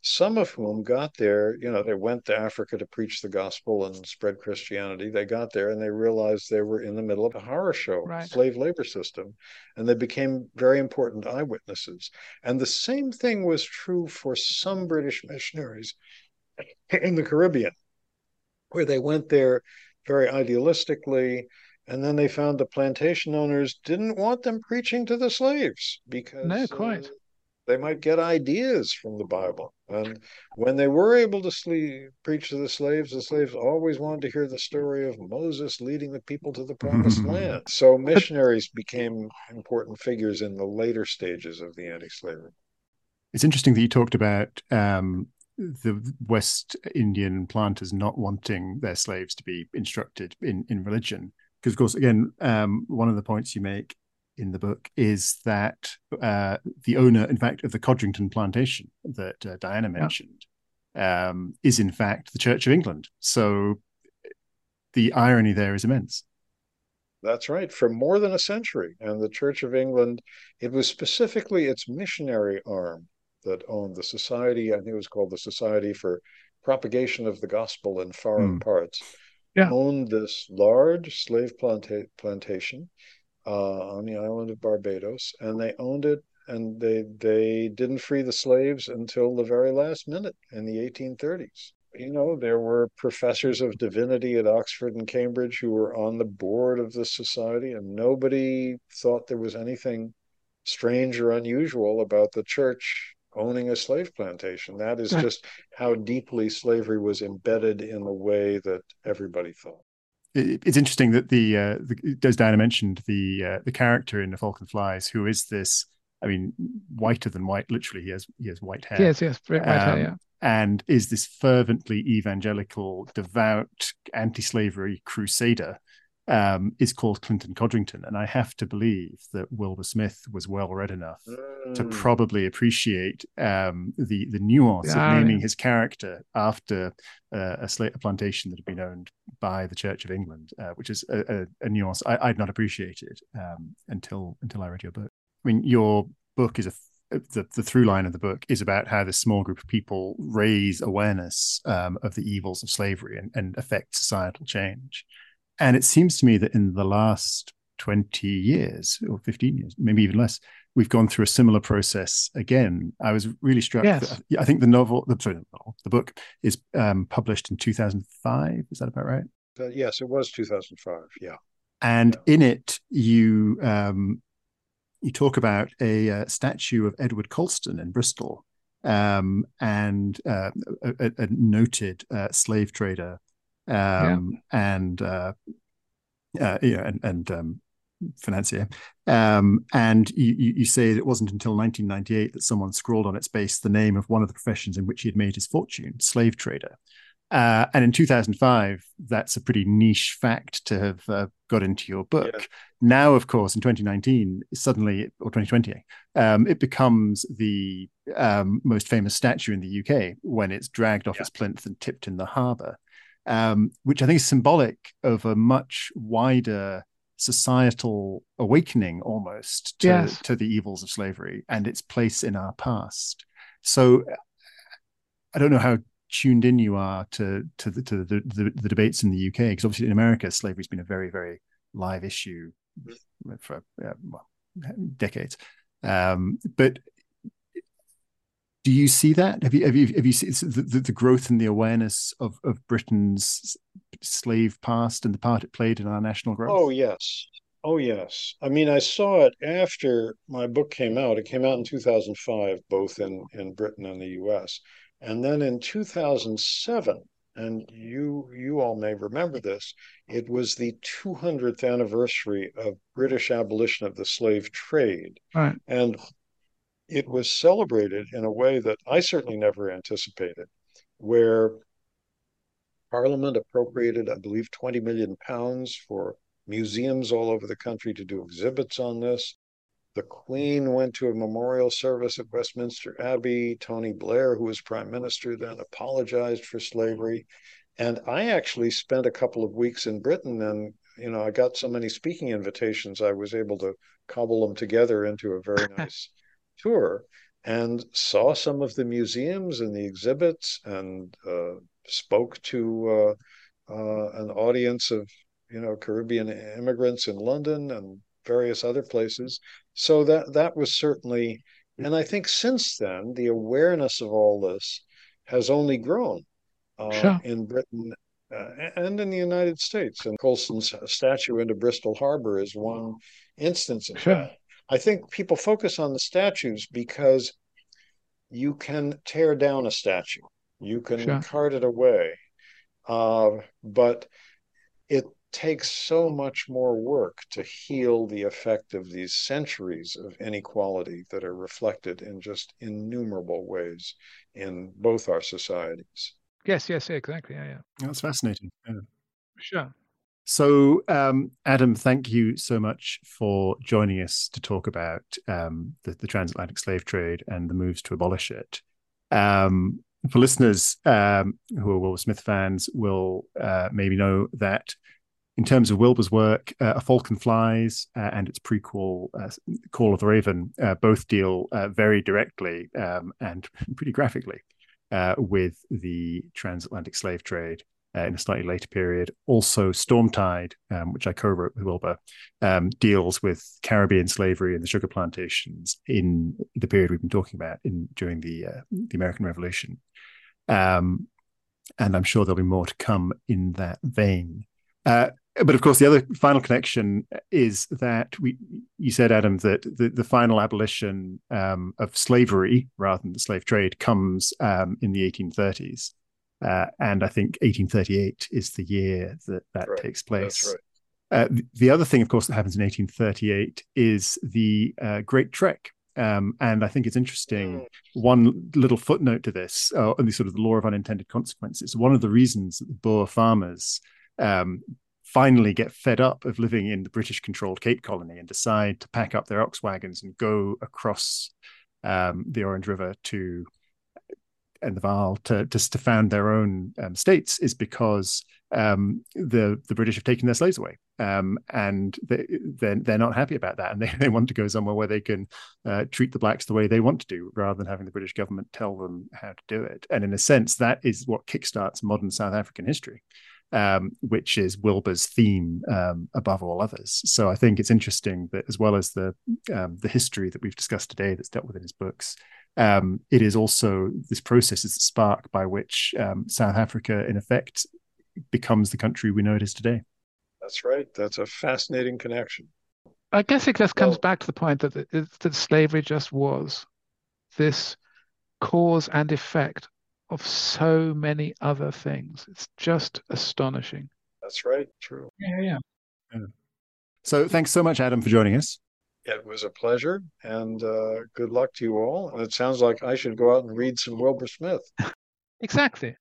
some of whom got there, you know, they went to Africa to preach the gospel and spread Christianity. They got there and they realized they were in the middle of a horror show, right. slave labor system, and they became very important eyewitnesses. And the same thing was true for some British missionaries in the Caribbean, where they went there very idealistically. And then they found the plantation owners didn't want them preaching to the slaves because no, quite. Uh, they might get ideas from the Bible. And when they were able to sleep, preach to the slaves, the slaves always wanted to hear the story of Moses leading the people to the promised land. So missionaries became important figures in the later stages of the anti slavery. It's interesting that you talked about um, the West Indian planters not wanting their slaves to be instructed in, in religion. Because, of course, again, um, one of the points you make in the book is that uh, the owner, in fact, of the Codrington plantation that uh, Diana mentioned yeah. um, is, in fact, the Church of England. So the irony there is immense. That's right, for more than a century. And the Church of England, it was specifically its missionary arm that owned the society. I think it was called the Society for Propagation of the Gospel in Foreign mm. Parts. Yeah. Owned this large slave planta- plantation uh, on the island of Barbados, and they owned it. And they they didn't free the slaves until the very last minute in the 1830s. You know, there were professors of divinity at Oxford and Cambridge who were on the board of the society, and nobody thought there was anything strange or unusual about the church owning a slave plantation. That is just how deeply slavery was embedded in the way that everybody thought. It's interesting that the, uh, the as Diana mentioned, the uh, the character in The Falcon Flies, who is this, I mean, whiter than white. Literally, he has he has white hair. Yes, yes, white um, hair. Yeah. And is this fervently evangelical, devout, anti-slavery crusader um, is called Clinton Codrington. And I have to believe that Wilbur Smith was well read enough mm. to probably appreciate um, the the nuance yeah, of naming his character after uh, a, slate, a plantation that had been owned by the Church of England, uh, which is a, a, a nuance I, would not appreciated um, until until I read your book. I mean, your book is a the, the through line of the book is about how this small group of people raise awareness um, of the evils of slavery and, and affect societal change. And it seems to me that in the last 20 years or 15 years, maybe even less, we've gone through a similar process again. I was really struck. Yes. That, I think the novel, the, sorry, the book is um, published in 2005. Is that about right? Uh, yes, it was 2005. Yeah. And yeah. in it, you um, you talk about a uh, statue of Edward Colston in Bristol um, and uh, a, a, noted uh, slave trader um, yeah. and uh, uh, yeah, and, and um, financier. Um, and you, you, say it wasn't until 1998 that someone scrawled on its base the name of one of the professions in which he had made his fortune, slave trader. Uh, and in 2005, that's a pretty niche fact to have uh, got into your book. Yeah. Now, of course, in 2019, suddenly, or 2020, um, it becomes the um, most famous statue in the UK when it's dragged off yeah. its plinth and tipped in the harbour, um, which I think is symbolic of a much wider societal awakening almost to, yes. to the evils of slavery and its place in our past. So I don't know how tuned in you are to to the to the, the, the debates in the UK because obviously in America slavery's been a very very live issue for uh, well, decades. Um, but do you see that? Have you have you have you seen the, the growth in the awareness of of Britain's slave past and the part it played in our national growth? Oh yes, oh yes. I mean, I saw it after my book came out. It came out in two thousand five, both in in Britain and the U.S. And then in 2007, and you you all may remember this, it was the 200th anniversary of British abolition of the slave trade. Right. And it was celebrated in a way that I certainly never anticipated, where Parliament appropriated, I believe, 20 million pounds for museums all over the country to do exhibits on this. The Queen went to a memorial service at Westminster Abbey. Tony Blair, who was prime minister then, apologized for slavery. And I actually spent a couple of weeks in Britain and you know, I got so many speaking invitations, I was able to cobble them together into a very nice tour and saw some of the museums and the exhibits and uh, spoke to uh, uh, an audience of, you know, Caribbean immigrants in London and various other places. So that that was certainly, and I think since then the awareness of all this has only grown uh, sure. in Britain uh, and in the United States. And Colston's statue into Bristol Harbor is one instance of sure. that. I think people focus on the statues because you can tear down a statue, you can sure. cart it away, uh, but it takes so much more work to heal the effect of these centuries of inequality that are reflected in just innumerable ways in both our societies. Yes, yes, exactly. Yeah, yeah. That's fascinating. Yeah. Sure. So, um, Adam, thank you so much for joining us to talk about um, the, the, transatlantic slave trade and the moves to abolish it. Um, for listeners um, who are Wilbur Smith fans, will uh, maybe know that in terms of Wilbur's work, uh, A Falcon Flies uh, and its prequel, uh, Call of the Raven, uh, both deal uh, very directly um, and pretty graphically with the transatlantic slave trade in a slightly later period. Also, Stormtide, um, which I co wrote with Wilbur, um, deals with Caribbean slavery and the sugar plantations in the period we've been talking about in during the, the American Revolution. Um, and I'm sure there'll be more to come in that vein. Uh, but of course, the other final connection is that we, you said, Adam, that the, the final abolition um, of slavery rather than the slave trade comes um, in the 1830s. Uh, and I think 1838 is the year that that right. takes place. Right. Uh, the other thing, of course, that happens in 1838 is the uh, Great Trek. Um, and I think it's interesting. Mm. One little footnote to this, uh, and the sort of the law of unintended consequences. One of the reasons that the Boer farmers um, finally get fed up of living in the British controlled Cape Colony and decide to pack up their ox wagons and go across um, the Orange River to and the Vaal to just to found their own um, states is because um, the the British have taken their slaves away, um, and they, they're they're not happy about that, and they, they want to go somewhere where they can uh, treat the blacks the way they want to do, rather than having the British government tell them how to do it. And in a sense, that is what kickstarts modern South African history um, which is Wilbur's theme um, above all others. So I think it's interesting that as well as the um, the history that we've discussed today that's dealt with in his books, um, it is also this process is the spark by which um, South Africa, in effect, becomes the country we know it is today. That's right. That's a fascinating connection. I guess it just comes Well- back to the point that it, that slavery just was this cause and effect of so many other things. It's just astonishing. That's right. True. Yeah, yeah. So thanks so much, Adam, for joining us. It was a pleasure, and uh, good luck to you all. And it sounds like I should go out and read some Wilbur Smith. Exactly.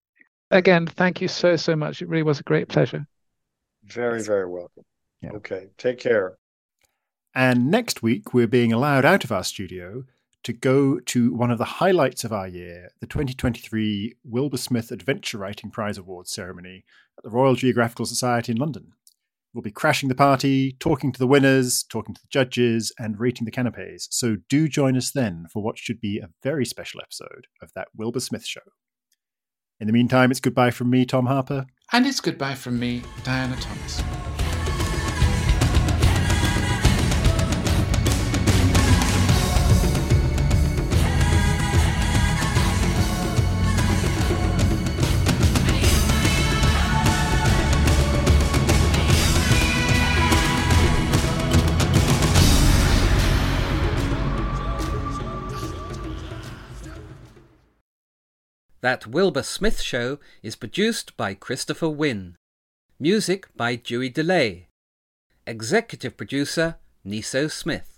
Again, thank you so, so much. It really was a great pleasure. Very, very welcome. Yeah. Okay. Take care. And next week, we're being allowed out of our studio to go to one of the highlights of our year, the 2023 Wilbur Smith Adventure Writing Prize Awards ceremony at the Royal Geographical Society in London. We'll be crashing the party, talking to the winners, talking to the judges, and rating the canapes. So do join us then for what should be a very special episode of that Wilbur Smith show. In the meantime, it's goodbye from me, Tom Harper. And it's goodbye from me, Diana Thomas. That Wilbur Smith Show is produced by Christopher Wynne. Music by Dewey DeLay. Executive producer Niso Smith.